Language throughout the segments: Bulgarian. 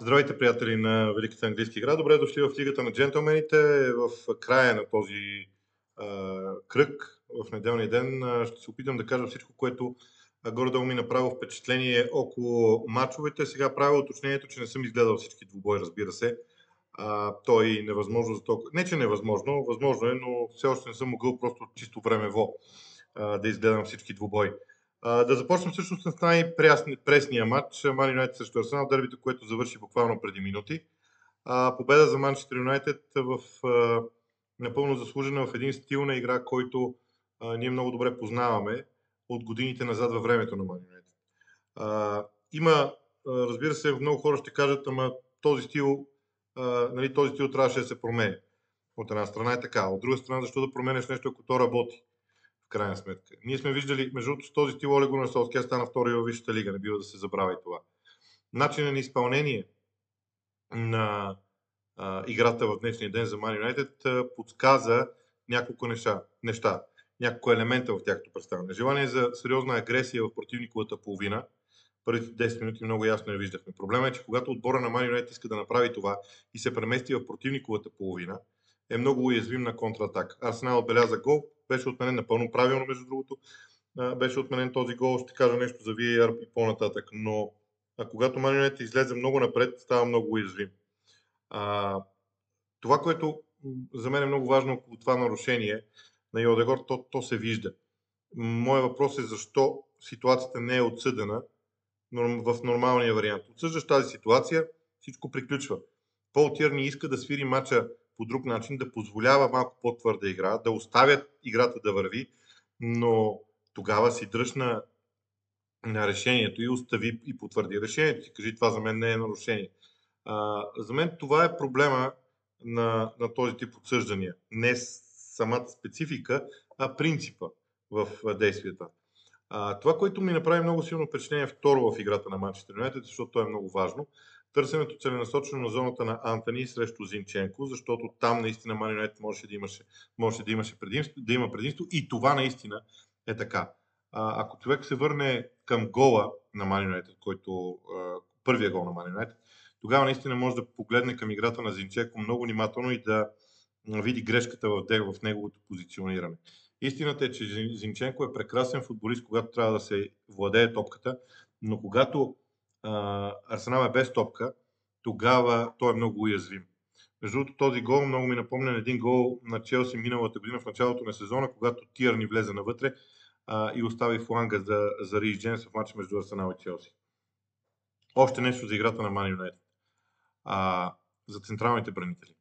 Здравейте, приятели на Великата английска игра. Добре дошли в Лигата на джентълмените. В края на този а, кръг, в неделния ден, ще се опитам да кажа всичко, което горе-долу ми направи впечатление около матчовете. Сега правя уточнението, че не съм изгледал всички двубои, разбира се. А, то е невъзможно за толкова. Не, че невъзможно, възможно е, но все още не съм могъл просто чисто времево а, да изгледам всички двубои. Да започнем всъщност с най-пресния матч Ман Юнайтед срещу Арсенал, дърбито, което завърши буквално преди минути. А, победа за Манчестър Юнайтед в а, напълно заслужена в един стил на игра, който а, ние много добре познаваме от годините назад във времето на Ман Юнайтед. Има, а, разбира се, много хора ще кажат, ама този стил, а, нали, този стил трябваше да се промени. От една страна е така, от друга страна, защо да променеш нещо, ако то работи? В крайна сметка. Ние сме виждали, между другото, с този стил Оле Гунар Солския стана втори във Висшата лига, не бива да се забравя и това. Начинът на изпълнение на а, играта в днешния ден за Man United подсказа няколко неща, неща, няколко елемента в тяхното представяне. Желание за сериозна агресия в противниковата половина, първите 10 минути много ясно я виждахме. Проблемът е, че когато отбора на Man United иска да направи това и се премести в противниковата половина, е много уязвим на контратак. Арсенал отбеляза гол, беше отменен напълно правилно, между другото. Беше отменен този гол, ще кажа нещо за VAR и по-нататък, но а когато Манионет излезе много напред, става много уязвим. А, това, което за мен е много важно около това нарушение на Йодегор, то, то се вижда. Моят въпрос е защо ситуацията не е отсъдена в нормалния вариант. Отсъждаш тази ситуация, всичко приключва. Пол Тирни иска да свири мача по друг начин, да позволява малко по-твърда игра, да оставят играта да върви, но тогава си дръж на, решението и остави и потвърди решението. И кажи, това за мен не е нарушение. А, за мен това е проблема на, на този тип отсъждания. Не самата специфика, а принципа в действията. А, това, което ми направи много силно впечатление второ в играта на Манчестър Юнайтед, защото то е много важно, търсенето целенасочено на зоната на Антони срещу Зинченко, защото там наистина Ман можеше да, имаше, можеше да, имаше предимство, да има предимство и това наистина е така. А, ако човек се върне към гола на Ман Юнайтед, който първия гол на Ман Юнайтед, тогава наистина може да погледне към играта на Зинченко много внимателно и да види грешката в, в неговото позициониране. Истината е, че Зинченко е прекрасен футболист, когато трябва да се владее топката, но когато Арсенал е без топка, тогава той е много уязвим. Между другото, този гол много ми напомня на един гол на Челси миналата година в началото на сезона, когато Тиър ни влезе навътре а, и остави фланга за, за Риш Дженс в матча между Арсенал и Челси. Още нещо за играта на Ман Юнайтед. За централните бранители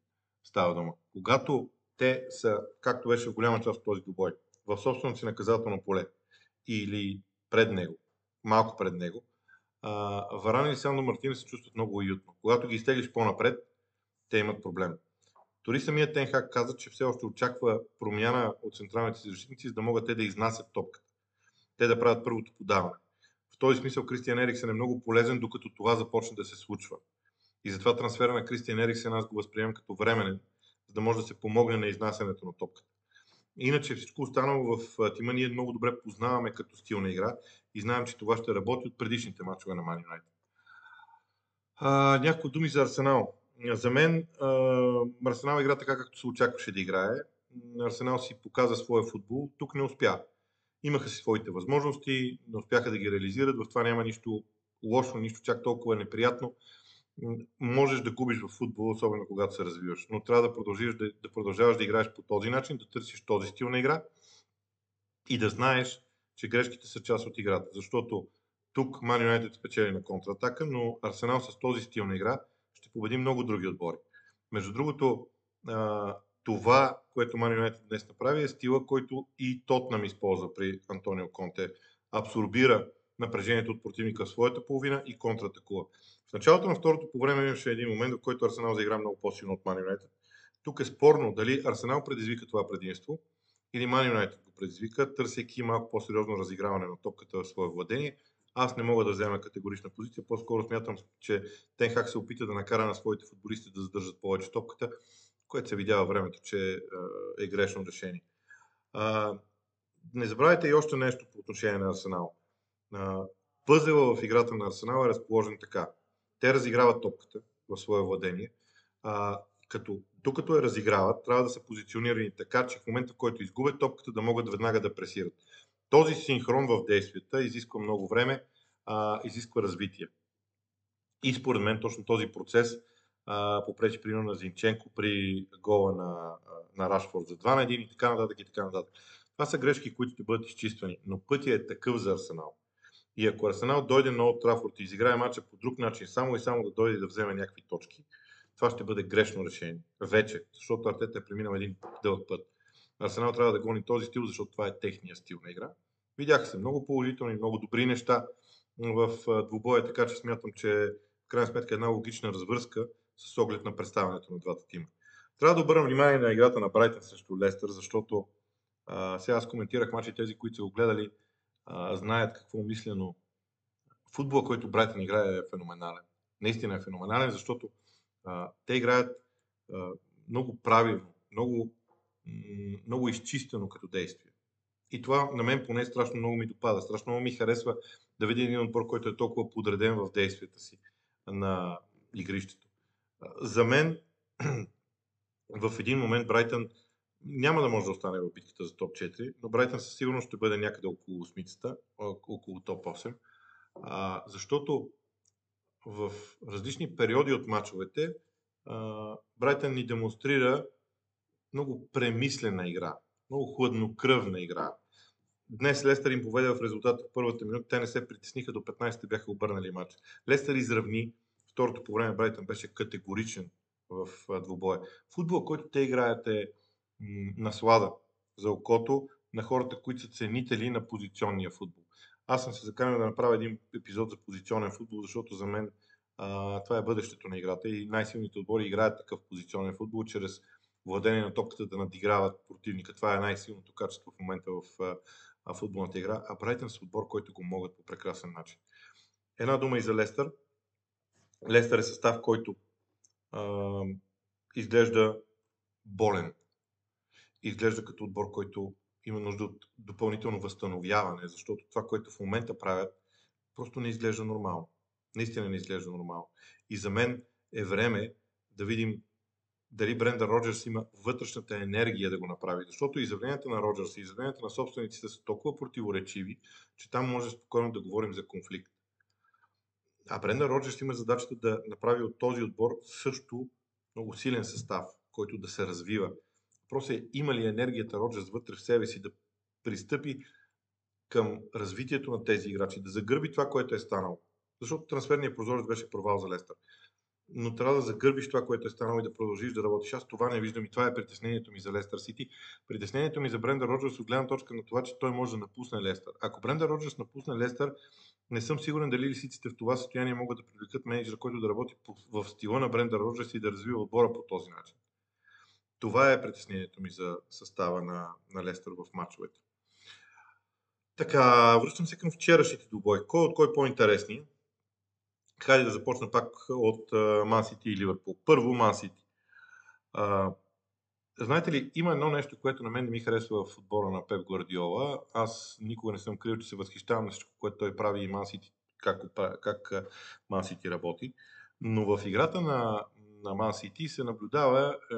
става дума. Когато те са, както беше в голяма част от този добой, в собственото си наказателно поле или пред него, малко пред него, Варан и Сандо Мартина се чувстват много уютно. Когато ги изтеглиш по-напред, те имат проблем. Дори самият Тенхак каза, че все още очаква промяна от централните си защитници, за да могат те да изнасят топката. Те да правят първото подаване. В този смисъл Кристиан Ериксен е много полезен, докато това започне да се случва. И затова трансфера на Кристиан Ериксен аз го възприемам като временен, за да може да се помогне на изнасянето на топката. Иначе всичко останало в тима ние много добре познаваме като стил на игра и знаем, че това ще работи от предишните матчове на Man United. няколко думи за Арсенал. За мен Арсенал игра така, както се очакваше да играе. Арсенал си показа своя футбол, тук не успя. Имаха си своите възможности, не успяха да ги реализират, в това няма нищо лошо, нищо чак толкова неприятно можеш да губиш в футбол, особено когато се развиваш, но трябва да продължиш да, да продължаваш да играеш по този начин, да търсиш този стил на игра и да знаеш, че грешките са част от играта. Защото тук Man United спечели на контратака, но Арсенал с този стил на игра ще победи много други отбори. Между другото, това, което Man United днес направи е стила, който и Тотнам използва при Антонио Конте. Абсорбира напрежението от противника в своята половина и контратакува. В началото на второто по време имаше един момент, в който Арсенал заигра много по-силно от Man United. Тук е спорно дали Арсенал предизвика това предимство или Man United го предизвика, търсейки малко по-сериозно разиграване на топката в свое владение. Аз не мога да взема категорична позиция, по-скоро смятам, че Тенхак се опита да накара на своите футболисти да задържат повече топката, което се видява времето, че е грешно решение. Не забравяйте и още нещо по отношение на Арсенал. Пъзела в играта на Арсенал е разположен така. те разиграват топката в свое владение, като докато я разиграват, трябва да са позиционирани така, че в момента, в който изгубят топката, да могат веднага да пресират. Този синхрон в действията изисква много време, а, изисква развитие. И според мен точно този процес а, попречи примерно на Зинченко при гола на, на Рашфорд за 2 на 1 и така нататък и така нататък. Това са грешки, които ще бъдат изчиствани, но пътя е такъв за Арсенал. И ако Арсенал дойде на Олд Трафорд и изиграе мача по друг начин, само и само да дойде да вземе някакви точки, това ще бъде грешно решение. Вече, защото Артета е преминал един дълъг път. Арсенал трябва да гони този стил, защото това е техния стил на игра. Видяха се много положителни, много добри неща в двубоя, така че смятам, че в крайна сметка е една логична развръзка с оглед на представянето на двата тима. Трябва да обърна внимание на играта на Брайтън срещу Лестър, защото а, сега аз коментирах мачи, тези, които са го гледали, а, знаят какво мисля, но футбола, който Брайтън играе е феноменален. Наистина е феноменален, защото те играят а, много правилно, много, много изчистено като действие. И това на мен поне страшно много ми допада. Страшно много ми харесва да видя един отбор, който е толкова подреден в действията си на игрището. За мен в един момент Брайтън няма да може да остане в битката за топ 4, но Брайтън със сигурност ще бъде някъде около 8, около топ 8, а, защото в различни периоди от мачовете Брайтън ни демонстрира много премислена игра, много хладнокръвна игра. Днес Лестър им поведе в резултата в първата минута, те не се притесниха до 15-те бяха обърнали матч. Лестър изравни, второто по време Брайтън беше категоричен в двубоя. Футбол, който те играят е наслада за окото на хората, които са ценители на позиционния футбол. Аз съм се заканил да направя един епизод за позиционен футбол, защото за мен а, това е бъдещето на играта и най-силните отбори играят такъв позиционен футбол, чрез владение на топката да надиграват противника. Това е най-силното качество в момента в а, футболната игра, а Брайтън са отбор, който го могат по прекрасен начин. Една дума и за Лестър. Лестър е състав, който а, изглежда болен. Изглежда като отбор, който има нужда от допълнително възстановяване, защото това, което в момента правят, просто не изглежда нормално. Наистина не изглежда нормално. И за мен е време да видим дали Бренда Роджерс има вътрешната енергия да го направи. Защото изявленията на Роджерс и изявленията на собствениците са толкова противоречиви, че там може спокойно да говорим за конфликт. А Бренда Роджерс има задачата да направи от този отбор също много силен състав, който да се развива. Въпросът е има ли енергията Роджерс вътре в себе си да пристъпи към развитието на тези играчи, да загърби това, което е станало. Защото трансферният прозорец беше провал за Лестър. Но трябва да загърбиш това, което е станало и да продължиш да работиш. Аз това не виждам и това е притеснението ми за Лестър Сити. Притеснението ми за Бренда Роджерс от гледна точка на това, че той може да напусне Лестър. Ако Бренда Роджерс напусне Лестър, не съм сигурен дали лисиците в това състояние могат да привлекат менеджера, който да работи в стила на Бренда Роджерс и да развива отбора по този начин. Това е притеснението ми за състава на, на Лестър в матчовете. Така, връщам се към вчерашните двубой. Кой от кой е по-интересни? Хайде да започна пак от Ман Сити и Ливърпул. Първо Ман Сити. Знаете ли, има едно нещо, което на мен не ми харесва в отбора на Пеп Гвардиола. Аз никога не съм крил, че се възхищавам на всичко, което той прави и Ман Сити, как, как Ман Сити работи. Но в играта на, на Ман Сити се наблюдава е,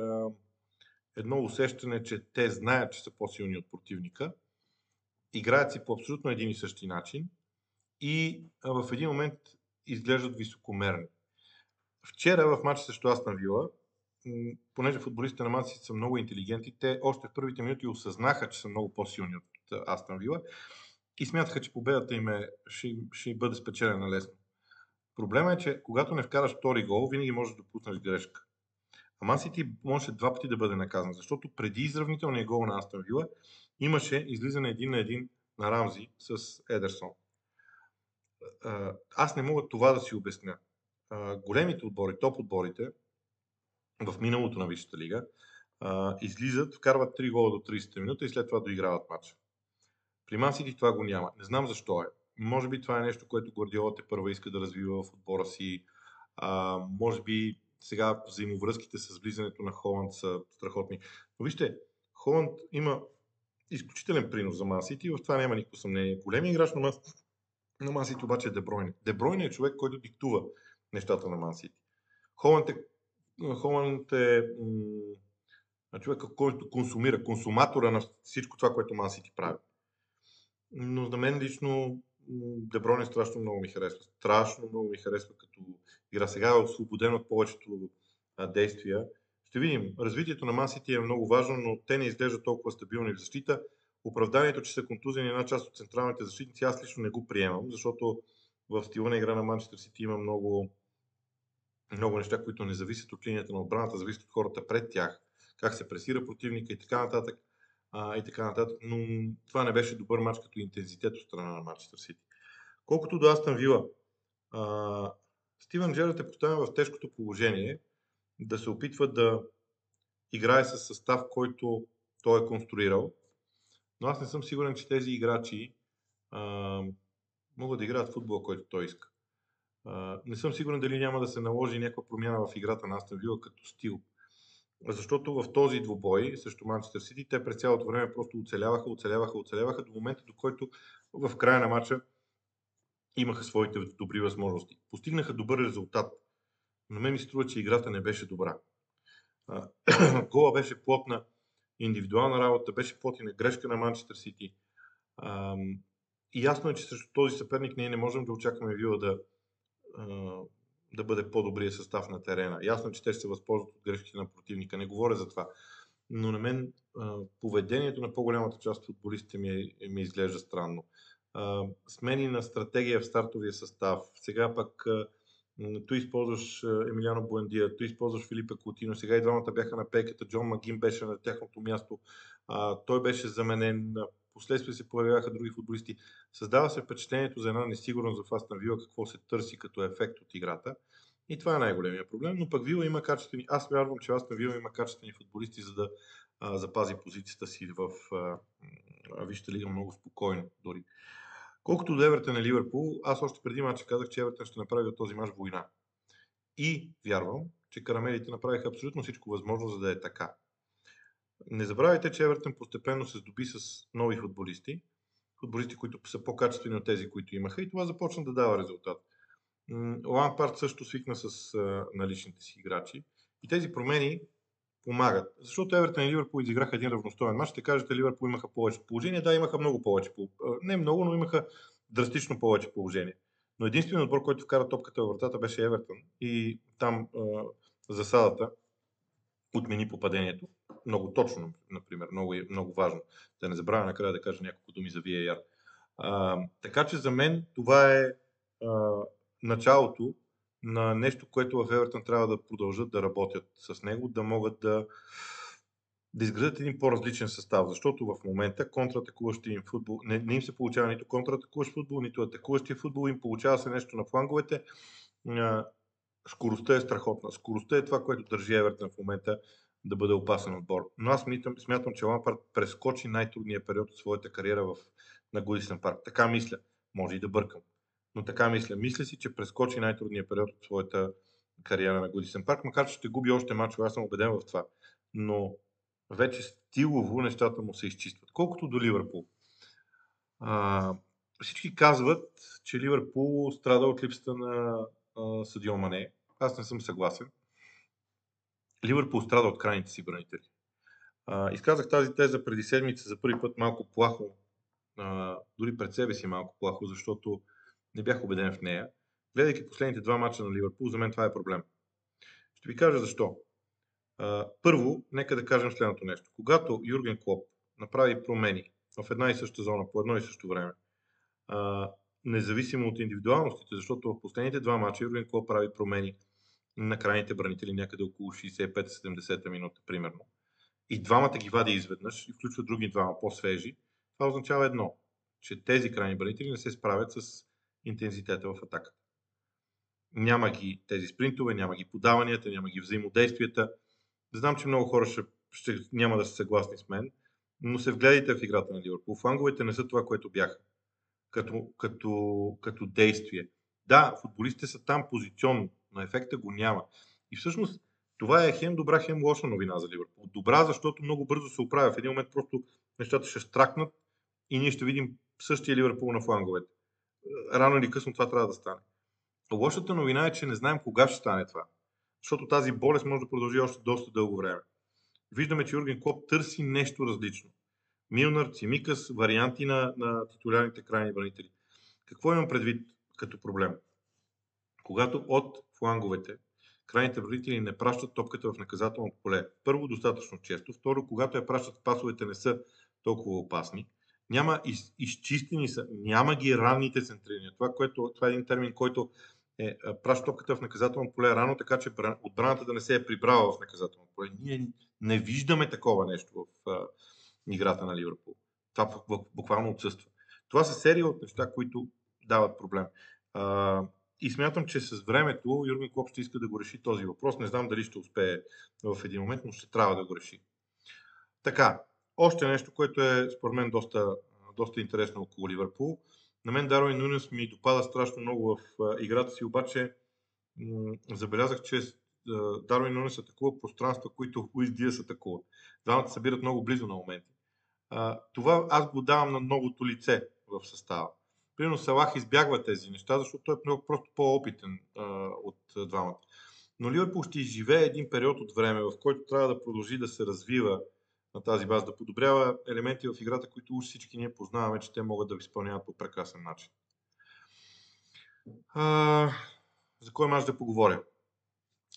едно усещане, че те знаят, че са по-силни от противника, играят си по абсолютно един и същи начин и в един момент изглеждат високомерни. Вчера в матча срещу Астан Вила, понеже футболистите на Мансити са много интелигентни, те още в първите минути осъзнаха, че са много по-силни от Астан Вила и смятаха, че победата им е, ще, ще бъде спечелена лесно. Проблема е, че когато не вкараш втори гол, винаги можеш да допуснеш грешка. А Ман Сити можеше два пъти да бъде наказан, защото преди изравнителния гол на Астон Вила имаше излизане един на един на Рамзи с Едерсон. Аз не мога това да си обясня. Големите отбори, топ отборите в миналото на Висшата лига излизат, вкарват 3 гола до 30 минута и след това доиграват матча. При Ман Сити това го няма. Не знам защо е. Може би това е нещо, което Гвардиола те първа иска да развива в отбора си. А, може би сега взаимовръзките с влизането на Холанд са страхотни. Но вижте, Холанд има изключителен принос за Масити и в това няма никакво съмнение. Големи играч на Масити, на Масити обаче е Дебройне. Дебройне е човек, който диктува нещата на Ман Сити. Холанд е, Холанд е м- човека, който консумира, консуматора на всичко това, което Ман Сити прави. Но за мен лично Деброне страшно много ми харесва. Страшно много ми харесва като игра. Сега е освободен от повечето действия. Ще видим. Развитието на Масити е много важно, но те не изглеждат толкова стабилни в защита. Оправданието, че са контузени една част от централните защитници, аз лично не го приемам, защото в стила на игра на Манчестър Сити има много, много неща, които не зависят от линията на отбраната, зависят от хората пред тях, как се пресира противника и така нататък а, и така нататък, но това не беше добър матч като интензитет от страна на Манчестър Сити. Колкото до Астан Вила, а, Стивен Джерът е поставен в тежкото положение да се опитва да играе с състав, който той е конструирал, но аз не съм сигурен, че тези играчи а, могат да играят футбола, който той иска. А, не съм сигурен дали няма да се наложи някаква промяна в играта на Астан Вила като стил. Защото в този двубой срещу Манчестър Сити те през цялото време просто оцеляваха, оцеляваха, оцеляваха до момента, до който в края на матча имаха своите добри възможности. Постигнаха добър резултат, но ме ми струва, че играта не беше добра. Гола беше плотна индивидуална работа, беше плотина грешка на Манчестър Сити. И ясно е, че срещу този съперник ние не можем да очакваме Вила да, да бъде по-добрия състав на терена. Ясно, че те ще се възползват от грешките на противника. Не говоря за това. Но на мен поведението на по-голямата част от футболистите ми, е, ми изглежда странно. Смени на стратегия в стартовия състав. Сега пък tu използваш Емилиано Буендия, tu използваш Филипе Кутино, сега и двамата бяха на пейката, Джон Магин беше на тяхното място, той беше заменен, последствие се появяха други футболисти. Създава се впечатлението за една несигурност в Астан Вила, какво се търси като ефект от играта. И това е най-големия проблем, но пък Вила има качествени, аз вярвам, че Астан Вила има качествени футболисти, за да а, запази позицията си в а, Вижте лига много спокойно дори. Колкото до Евертън и Ливърпул, аз още преди матча казах, че Евертън ще направи от този мач война. И вярвам, че карамелите направиха абсолютно всичко възможно, за да е така. Не забравяйте, че Евертън постепенно се здоби с нови футболисти, футболисти, които са по-качествени от тези, които имаха и това започна да дава резултат. Лампард също свикна с наличните си играчи и тези промени помагат. Защото Евертън и Ливърпул изиграха един равностоен матч. Ще кажете, Ливърпул имаха повече положение. Да, имаха много повече. Не много, но имаха драстично повече положение. Но единственият отбор, който вкара топката във вратата беше Евертън. И там засадата отмени попадението. Много точно, например. Много, много важно. Да не забравя накрая да кажа няколко думи за VAR. А, така че за мен това е а, началото на нещо, което в Евертън трябва да продължат да работят с него, да могат да, да изградят един по-различен състав, защото в момента контратакуващия им футбол, не, не им се получава нито контратакуващ футбол, нито атакуващия футбол, им получава се нещо на фланговете. Скоростта е страхотна. Скоростта е това, което държи Евертън в момента да бъде опасен отбор. Но аз смятам, смятам че Лампард прескочи най-трудния период от своята кариера в, на Годисен парк. Така мисля. Може и да бъркам но така мисля. Мисля си, че прескочи най-трудния период от своята кариера на Годисен парк, макар че ще губи още мачове, аз съм убеден в това. Но вече стилово нещата му се изчистват. Колкото до Ливърпул. А, всички казват, че Ливърпул страда от липсата на а, Съдио Мане. Аз не съм съгласен. Ливърпул страда от крайните си бранители. А, изказах тази теза преди седмица за първи път малко плахо, а, дори пред себе си малко плахо, защото не бях убеден в нея. Гледайки последните два мача на Ливърпул, за мен това е проблем. Ще ви кажа защо. Първо, нека да кажем следното нещо. Когато Юрген Клоп направи промени в една и съща зона по едно и също време, независимо от индивидуалностите, защото в последните два мача Юрген Клоп прави промени на крайните бранители някъде около 65-70 минута, примерно. И двамата ги вади изведнъж и включва други двама по-свежи. Това означава едно, че тези крайни бранители не се справят с интензитета в атаката. Няма ги тези спринтове, няма ги подаванията, няма ги взаимодействията. Знам, че много хора ще, ще няма да са съгласни с мен, но се вгледайте в играта на Ливърпул. Фланговете не са това, което бяха като, като, като действие. Да, футболистите са там позиционно, но ефекта го няма. И всъщност това е хем добра, хем лоша новина за Ливърпул. Добра, защото много бързо се оправя. В един момент просто нещата ще стракнат и ние ще видим същия Ливърпул на фланговете рано или късно това трябва да стане. Лошата новина е, че не знаем кога ще стане това. Защото тази болест може да продължи още доста дълго време. Виждаме, че Юрген Клоп търси нещо различно. Милнар, Цимикас, варианти на, на титулярните крайни бранители. Какво имам предвид като проблем? Когато от фланговете крайните бранители не пращат топката в наказателното поле. Първо, достатъчно често. Второ, когато я пращат, пасовете не са толкова опасни. Няма из, изчистени са, няма ги ранните центрирания. Това, което, това е един термин, който е, праща топката в наказателно поле рано, така че отбраната да не се е прибрала в наказателно поле. Ние не виждаме такова нещо в а, играта на Ливърпул. Това буквално отсъства. Това са серия от неща, които дават проблем. А, и смятам, че с времето Юрген Клоп ще иска да го реши този въпрос. Не знам дали ще успее в един момент, но ще трябва да го реши. Така, още нещо, което е според мен доста, доста интересно около Ливърпул. На мен Дарвин Нунес ми допада страшно много в играта си, обаче м- забелязах, че Дарвин Нунес атакува пространства, които Луис Диас атакува. Двамата събират много близо на моменти. Това аз го давам на новото лице в състава. Примерно Салах избягва тези неща, защото той е много просто по-опитен а, от двамата. Но Ливърпул ще изживее един период от време, в който трябва да продължи да се развива на тази база, да подобрява елементи в играта, които уж всички ние познаваме, че те могат да ви изпълняват по прекрасен начин. А, за кой мач да поговоря?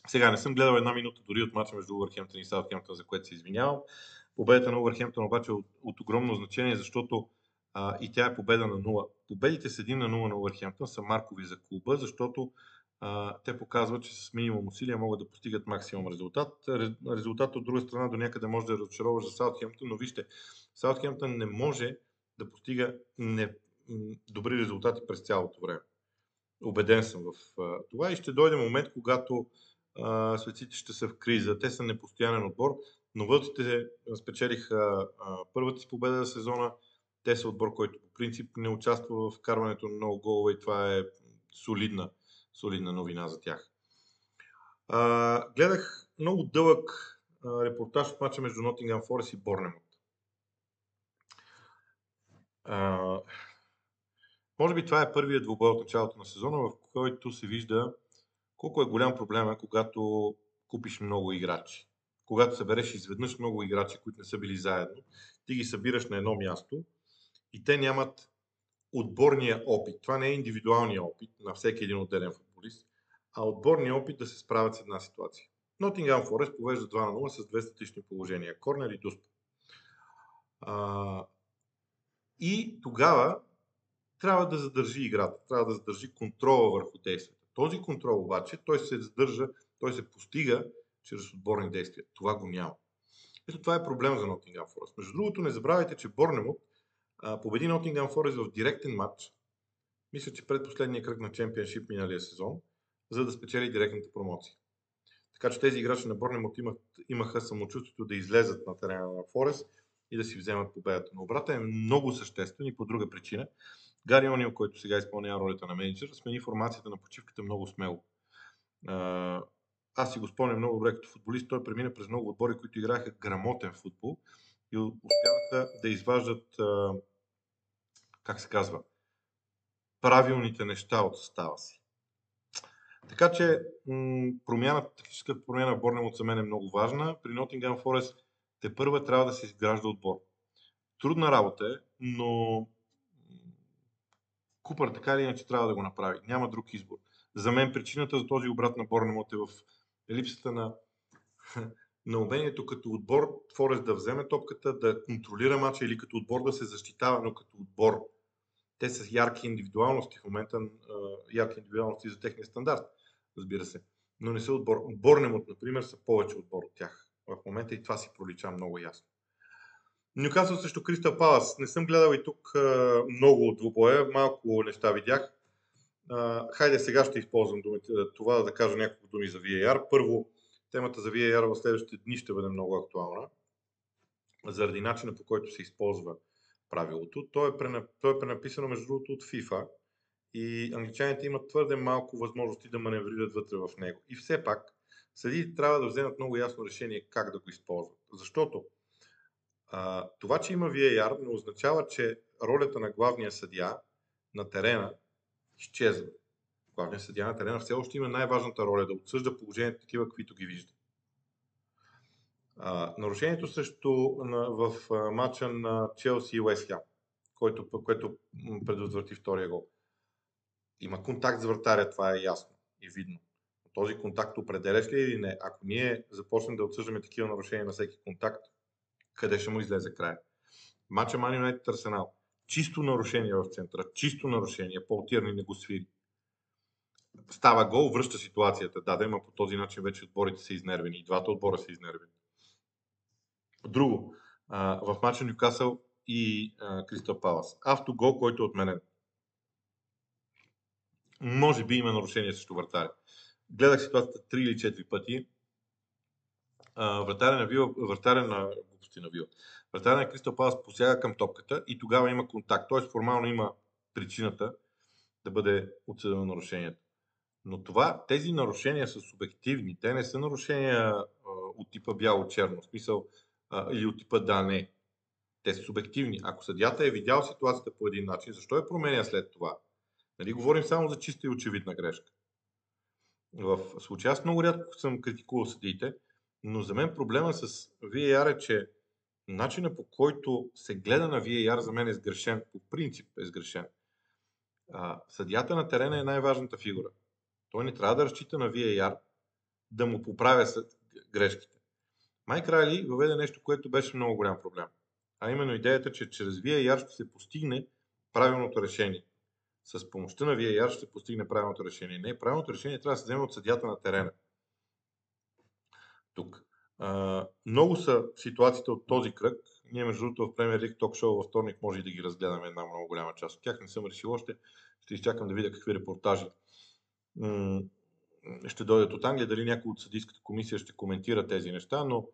Сега не съм гледал една минута дори от мача между Увърхемптън и Саутхемптън, за което се извинявам. Победата на Увърхемптън обаче е от, от огромно значение, защото а, и тя е победа на 0. Победите с 1 на 0 на Увърхемптън са маркови за клуба, защото а, те показват, че с минимум усилия могат да постигат максимум резултат. Резултат от друга страна до някъде може да разочароваш за Саутхемптън, но вижте, Саутхемптън не може да постига не, добри резултати през цялото време. Обеден съм в а, това и ще дойде момент, когато а, светците ще са в криза. Те са непостоянен отбор, но вълците спечелиха първата си победа за сезона. Те са отбор, който по принцип не участва в вкарването на много голове и това е солидна солидна новина за тях. А, гледах много дълъг а, репортаж от мача между Нотингам Форест и Борнемот. може би това е първият двубой от началото на сезона, в който се вижда колко е голям проблема, когато купиш много играчи. Когато събереш изведнъж много играчи, които не са били заедно, ти ги събираш на едно място и те нямат отборния опит. Това не е индивидуалния опит на всеки един отделен футболист, а отборния опит да се справят с една ситуация. Нотингам Форест повежда 2 на 0 с две статични положения. Корнер и Дуспа. А, и тогава трябва да задържи играта, трябва да задържи контрола върху действията. Този контрол обаче, той се задържа, той се постига чрез отборни действия. Това го няма. Ето това е проблем за Нотингам Форест. Между другото, не забравяйте, че Победи Нотингам Форест в директен матч, мисля, че предпоследния кръг на чемпионшип миналия сезон, за да спечели директната промоция. Така че тези играчи на Борнемот имат, имаха самочувствието да излезат на терена на Форест и да си вземат победата. Но обрата е много съществен и по друга причина. Гари Онил, който сега изпълнява ролята на менеджер, смени формацията на почивката много смело. Аз си го спомням много добре като футболист. Той премина през много отбори, които играеха грамотен футбол и успяваха да изваждат как се казва, правилните неща от състава си. Така че промяна, тактическата промяна в Борнемот за мен е много важна. При Nottingham Forest те първа трябва да се изгражда отбор. Трудна работа е, но Купър така или иначе трябва да го направи. Няма друг избор. За мен причината за този обрат на Борнемот е в липсата на на умението като отбор Форест да вземе топката, да контролира мача или като отбор да се защитава, но като отбор. Те са ярки индивидуалности в момента, ярки индивидуалности за техния стандарт, разбира се. Но не са отбор. Борнемот, например, са повече отбор от тях. В момента и това си пролича много ясно. Нюкасъл срещу Кристал Палас. Не съм гледал и тук много от двубоя, малко неща видях. хайде сега ще използвам думите, това да кажа няколко думи за VAR. Първо, Темата за VAR в следващите дни ще бъде много актуална, заради начина по който се използва правилото. То е, пренап... То е пренаписано между другото от FIFA и англичаните имат твърде малко възможности да маневрират вътре в него. И все пак, съдите трябва да вземат много ясно решение как да го използват. Защото а, това, че има VAR, не означава, че ролята на главния съдия на терена изчезва. главният съдия на терена все още има най-важната роля да отсъжда положението такива, каквито ги вижда. Нарушението срещу на, в матча на Челси и Уест Хем, което, което предотврати втория гол. Има контакт с вратаря, това е ясно и видно. Този контакт определяш ли или не? Ако ние започнем да отсъждаме такива нарушения на всеки контакт, къде ще му излезе края? Мача Ман Юнайтед Арсенал. Чисто нарушение в центъра. Чисто нарушение. Пол Тирни не го свири. Става гол, връща ситуацията. Да, да има по този начин вече отборите са изнервени. И двата отбора са изнервени. Друго. в мача Нюкасъл и Кристал Палас. Автогол, който е отменен. Може би има нарушение срещу вратаря. Гледах ситуацията 3 или 4 пъти. вратаря на Вила, вратаря на глупости на Вила. Вратаря на Кристал Палас посяга към топката и тогава има контакт. Т.е. формално има причината да бъде отсъдено нарушението. Но това, тези нарушения са субективни. Те не са нарушения от типа бяло-черно. В смисъл, или от типа да, не. Те са субективни. Ако съдята е видял ситуацията по един начин, защо я променя след това? Нали, говорим само за чиста и очевидна грешка. В случая аз много рядко съм критикувал съдиите, но за мен проблема с VAR е, че начинът по който се гледа на VAR за мен е сгрешен. По принцип е сгрешен. А, съдията на терена е най-важната фигура. Той не трябва да разчита на VAR да му поправя грешките. Майк Райли въведе нещо, което беше много голям проблем. А именно идеята, че чрез VAR ще се постигне правилното решение. С помощта на VAR ще се постигне правилното решение. Не, правилното решение трябва да се вземе от съдята на терена. Тук. А, много са ситуациите от този кръг. Ние, между другото, в Premier League Talk Show във вторник може и да ги разгледаме една много голяма част от тях. Не съм решил още. Ще изчакам да видя какви репортажи ще дойдат от Англия, дали някой от съдийската комисия ще коментира тези неща, но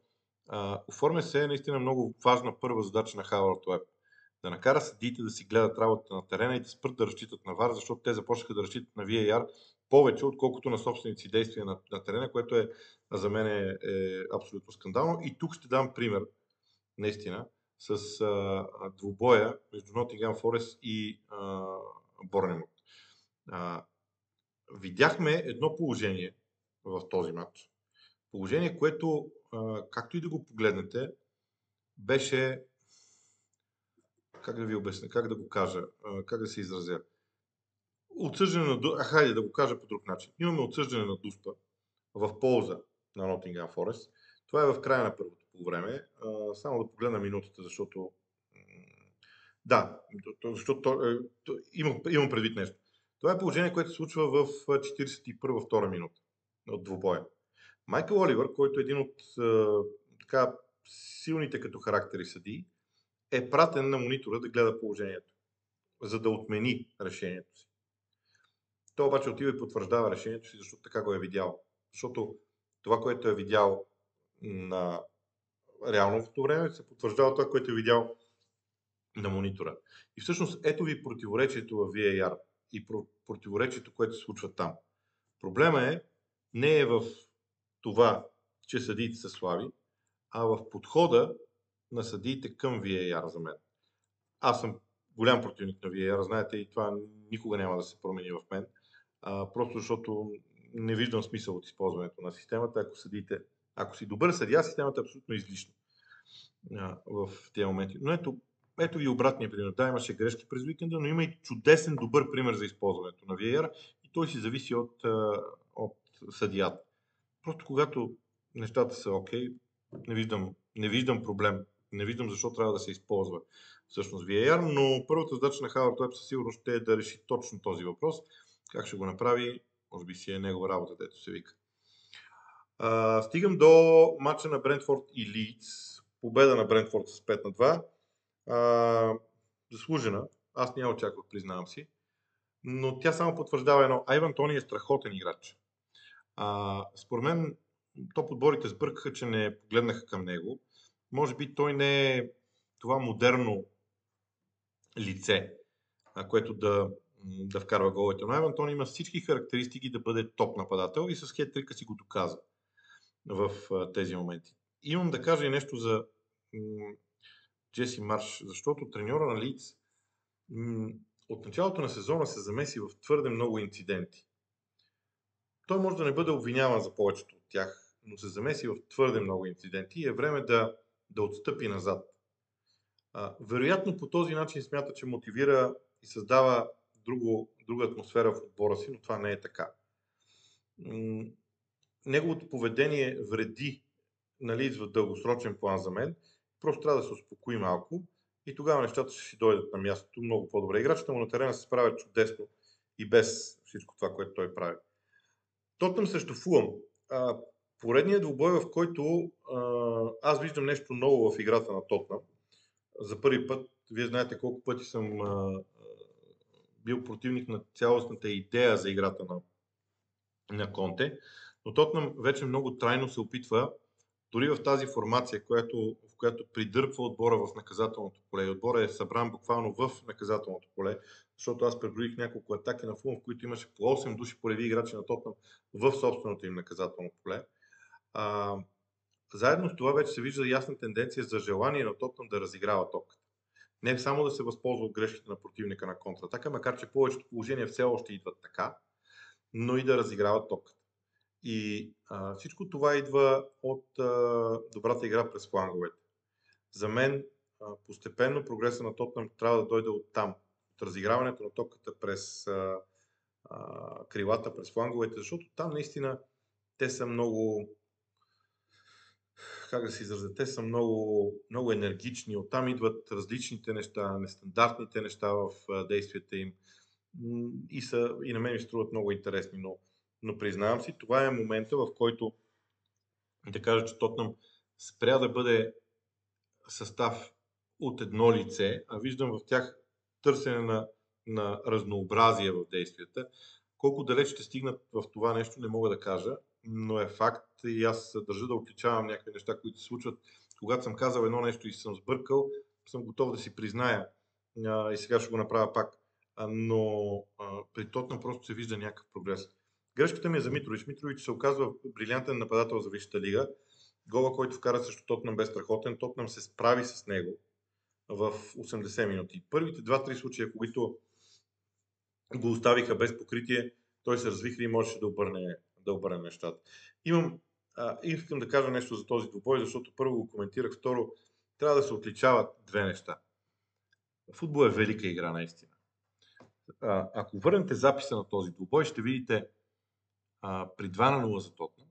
оформя се е наистина много важна първа задача на Howard Web. Да накара съдиите да си гледат работата на терена и да спрат да разчитат на VAR, защото те започнаха да разчитат на VAR повече, отколкото на собствените си действия на, на терена, което е за мен е, е абсолютно скандално. И тук ще дам пример, наистина, с а, двубоя между Nottingham Forest и Борнемот видяхме едно положение в този матч. Положение, което, както и да го погледнете, беше, как да ви обясня, как да го кажа, как да се изразя. Отсъждане на а, хайде да го кажа по друг начин. Имаме отсъждане на Дуспа в полза на Nottingham Forest. Това е в края на първото по време. Само да погледна минутата, защото да, защото е, имам предвид нещо. Това е положение, което се случва в 41-2 минута от двубоя. Майкъл Оливър, който е един от така, силните като характери съди, е пратен на монитора да гледа положението, за да отмени решението си. Той обаче отива и потвърждава решението си, защото така го е видял. Защото това, което е видял на реалното време, се потвърждава това, което е видял на монитора. И всъщност ето ви противоречието в VAR и противоречието, което се случва там. Проблема е, не е в това, че съдиите са слаби, а в подхода на съдиите към VAR за мен. Аз съм голям противник на VAR, знаете, и това никога няма да се промени в мен, а, просто защото не виждам смисъл от използването на системата. Ако съдите, ако си добър съдия, системата е абсолютно излишна в тези моменти. Но ето, ето ви обратния пример. Да, имаше грешки през уикенда, но има и чудесен, добър пример за използването на VAR и той си зависи от, от съдията. Просто когато нещата са окей, не, виждам, не виждам проблем. Не виждам защо трябва да се използва всъщност VAR, но първата задача на Howard Web със сигурност ще е да реши точно този въпрос. Как ще го направи, може би си е негова работа, дето се вика. А, стигам до матча на Брентфорд и Лидс. Победа на Брентфорд с 5 на 2 а, заслужена. Аз не я очаквах, признавам си. Но тя само потвърждава едно. Айван Тони е страхотен играч. А, според мен топ отборите сбъркаха, че не погледнаха към него. Може би той не е това модерно лице, а, което да, да вкарва головете. Но Айван Тони има всички характеристики да бъде топ нападател и с хет-трика си го доказа в а, тези моменти. Имам да кажа и нещо за Джеси Марш, защото треньора на Лиц от началото на сезона се замеси в твърде много инциденти. Той може да не бъде обвиняван за повечето от тях, но се замеси в твърде много инциденти и е време да, да отстъпи назад. А, вероятно по този начин смята, че мотивира и създава друго, друга атмосфера в отбора си, но това не е така. Неговото поведение вреди нали, в дългосрочен план за мен. Просто трябва да се успокои малко и тогава нещата ще си дойдат на мястото много по-добре. Играчите му на терена се справят чудесно и без всичко това, което той прави. Тотнам срещу Фулъм. Поредният двубой, в който а, аз виждам нещо ново в играта на Тотнам. За първи път, вие знаете колко пъти съм а, бил противник на цялостната идея за играта на, на Конте, но Тотнам вече много трайно се опитва, дори в тази формация, която, в която придърпва отбора в наказателното поле. Отбора е събран буквално в наказателното поле, защото аз преброих няколко атаки на Фулм, в които имаше по 8 души полеви играчи на Тотнам в собственото им наказателно поле. А, заедно с това вече се вижда ясна тенденция за желание на Тотнам да разиграва топката. Не само да се възползва от грешките на противника на контратака, макар че повечето положения все още идват така, но и да разиграват топката. И а, всичко това идва от а, добрата игра през фланговете. За мен а, постепенно прогреса на Тотнам трябва да дойде от там, от разиграването на топката през а, а, крилата, през фланговете, защото там наистина те са много как да се изразя, те са много, много енергични, оттам идват различните неща, нестандартните неща в действията им. И, са, и на мен ми струват много интересни, но, но признавам си, това е момента, в който да кажа, че Тотнам спря да бъде състав от едно лице, а виждам в тях търсене на, на разнообразие в действията. Колко далеч ще стигнат в това нещо, не мога да кажа, но е факт и аз държа да отличавам някакви неща, които се случват. Когато съм казал едно нещо и съм сбъркал, съм готов да си призная а, и сега ще го направя пак. А, но а, при Тотнам просто се вижда някакъв прогрес. Грешката ми е за Митрович. Митрович се оказва брилянтен нападател за Висшата лига. Гола, който вкара срещу Тотнам бе страхотен. Тотнам се справи с него в 80 минути. Първите 2-3 случая, които го оставиха без покритие, той се развихри и можеше да обърне да обърнем нещата. Имам, а, искам да кажа нещо за този двубой, защото първо го коментирах, второ, трябва да се отличават две неща. Футбол е велика игра, наистина. А, ако върнете записа на този двубой, ще видите а, при 2 на 0 за Тотна,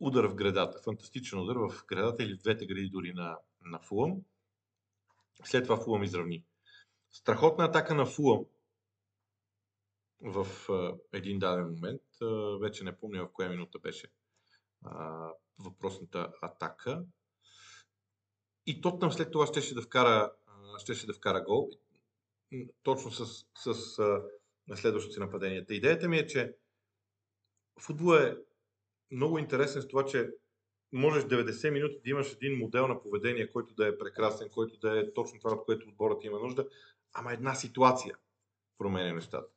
удар в градата, фантастичен удар в градата или в двете гради дори на, на Фулъм. След това Фулъм изравни. Страхотна атака на Фулъм, в един даден момент, вече не помня в коя минута беше въпросната атака. И Тотнам след това щеше да вкара, щеше да вкара гол, точно с, с а, следващите нападенията. Идеята ми е, че футбол е много интересен с това, че можеш 90 минути да имаш един модел на поведение, който да е прекрасен, който да е точно това, от което отборът има нужда, ама една ситуация променя нещата.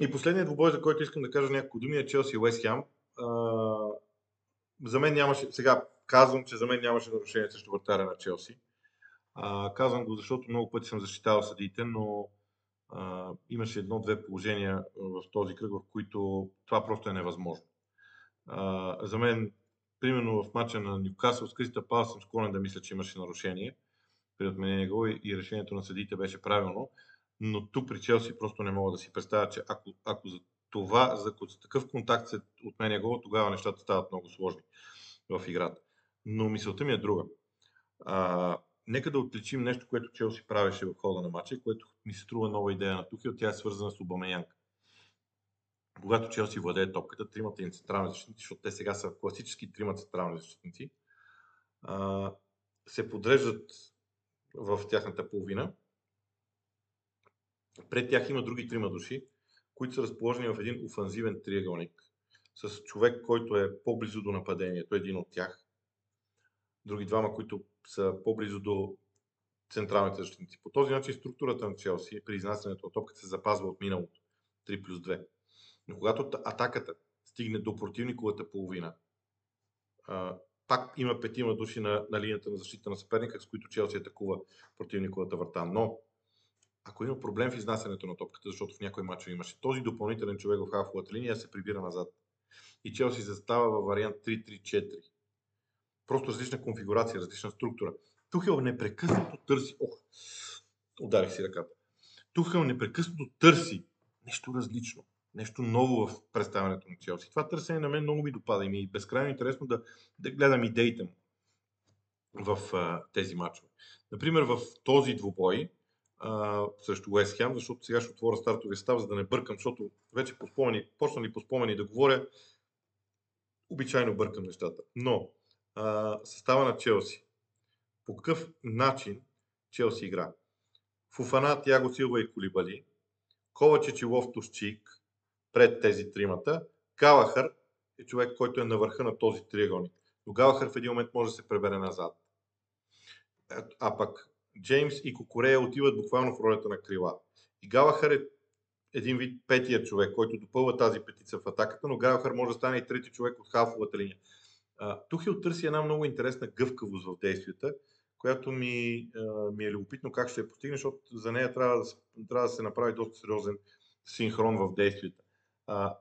И последният двубой, за който искам да кажа няколко думи е Челси Уест Хем. За мен нямаше, сега казвам, че за мен нямаше нарушение срещу вратаря на Челси. А, казвам го, защото много пъти съм защитавал съдиите, но а, имаше едно-две положения в този кръг, в които това просто е невъзможно. А, за мен, примерно в матча на Ньюкасъл с Криста Пал съм склонен да мисля, че имаше нарушение при отменение гол и решението на съдиите беше правилно но тук при Челси просто не мога да си представя, че ако, ако за това, за, такъв контакт се отменя гол, тогава нещата стават много сложни в играта. Но мисълта ми е друга. А, нека да отличим нещо, което Челси правеше в хода на матча, което ми се струва нова идея на Тухел, тя е свързана с Обамеянка. Когато Челси владее топката, тримата им централни защитници, защото те сега са класически трима централни защитници, се подреждат в тяхната половина пред тях има други трима души, които са разположени в един офанзивен триъгълник с човек, който е по-близо до нападението, един от тях. Други двама, които са по-близо до централните защитници. По този начин структурата на Челси при изнасянето на топката се запазва от миналото. 3 плюс 2. Но когато атаката стигне до противниковата половина, пак има петима души на, на линията на защита на съперника, с които Челси атакува противниковата врата. Но ако има проблем в изнасянето на топката, защото в някой матч имаше този допълнителен човек в хафовата линия, се прибира назад. И Челси застава във вариант 3-3-4. Просто различна конфигурация, различна структура. Тухел непрекъснато търси. Ох, ударих си ръката. Тухел непрекъснато търси нещо различно, нещо ново в представянето на Челси. Това търсене на мен много ми допада и ми е безкрайно интересно да, да гледам идеите му в а, тези матчове. Например, в този двубой а, срещу Уест Хем, защото сега ще отворя стартовия став, за да не бъркам, защото вече по спомени, почна ли по спомени да говоря, обичайно бъркам нещата. Но а, състава на Челси. По какъв начин Челси игра? Фуфана, Тяго Силва и Колибали, Ковачич и Лофтус-Чик пред тези тримата, Галахър е човек, който е на върха на този триъгълник. Но Галахър в един момент може да се пребере назад. А пък Джеймс и Кокорея отиват буквално в ролята на крила. И Галахър е един вид петия човек, който допълва тази петица в атаката, но Галахър може да стане и трети човек от халфовата линия. Тухил търси една много интересна гъвкавост в действията, която ми, ми е любопитно как ще я постигне, защото за нея трябва да, трябва да се направи доста сериозен синхрон в действията.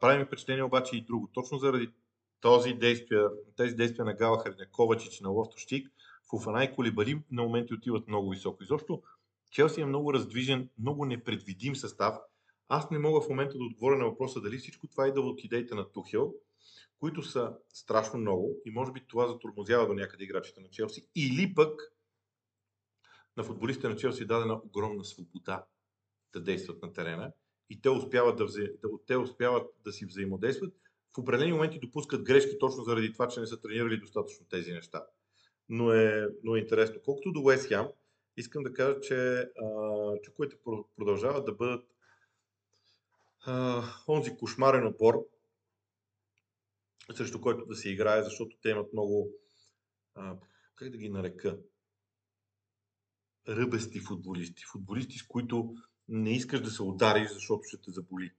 Прави ми впечатление обаче и друго. Точно заради този действия, тези действия на Галахър, на Ковачич, на Лофтощик, Фуфана и Колибали на моменти отиват много високо. Изобщо Челси е много раздвижен, много непредвидим състав. Аз не мога в момента да отговоря на въпроса дали всичко това идва от идеите на Тухел, които са страшно много и може би това затормозява до някъде играчите на Челси, или пък на футболистите на Челси е дадена огромна свобода да действат на терена и те успяват да, взе, те успяват да си взаимодействат. В определени моменти допускат грешки точно заради това, че не са тренирали достатъчно тези неща. Но е, но е интересно. Колкото до Уест Хем, искам да кажа, че чуковете продължават да бъдат а, онзи кошмарен отбор, срещу който да се играе, защото те имат много, а, как да ги нарека, ръбести футболисти. Футболисти, с които не искаш да се удариш, защото ще те заболи.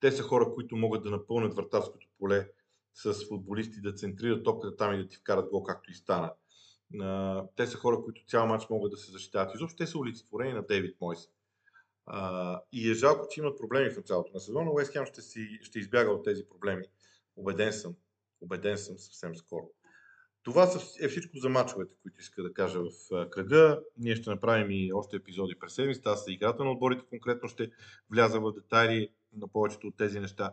Те са хора, които могат да напълнят вратарското поле с футболисти, да центрират топката там и да ти вкарат гол, както и стана. Те са хора, които цял матч могат да се защитават. Изобщо те са олицетворени на Дейвид Мойс. И е жалко, че имат проблеми в началото на сезона. Уест Хем ще, си, ще избяга от тези проблеми. Обеден съм. Обеден съм съвсем скоро. Това е всичко за мачовете, които иска да кажа в кръга. Ние ще направим и още епизоди през седмицата. Аз играта на отборите конкретно ще вляза в детайли на повечето от тези неща.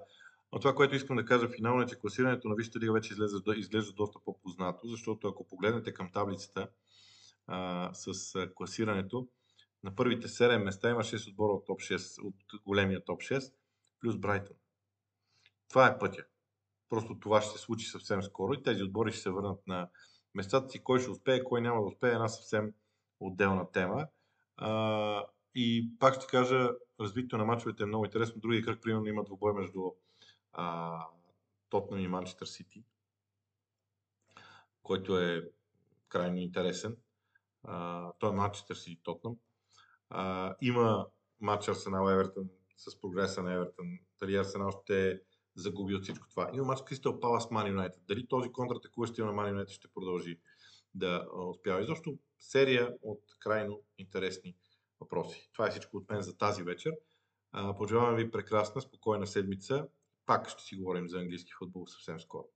Но това, което искам да кажа финално е, че класирането на Висшата лига вече изглежда, изглежда доста по-познато, защото ако погледнете към таблицата а, с класирането, на първите 7 места има 6 отбора от, топ 6, от големия топ 6, плюс Брайтън. Това е пътя. Просто това ще се случи съвсем скоро и тези отбори ще се върнат на местата си. Кой ще успее, кой няма да успее, е една съвсем отделна тема. А, и пак ще кажа, развитието на мачовете е много интересно. Други кръг, примерно, има двобой между Тотнам и Манчестър Сити, който е крайно интересен. А, той е Манчестър Сити Тотнам. има матч Арсенал Евертън с прогреса на Евертън. Дали Арсенал ще загуби от всичко това. Има мач Кристал Палас Ман Юнайтед. Дали този контратакуващ стил на Ман Юнайтед ще продължи да успява? Изобщо серия от крайно интересни въпроси. Това е всичко от мен за тази вечер. Пожелавам ви прекрасна, спокойна седмица. Пак ще си говорим за английски футбол съвсем скоро.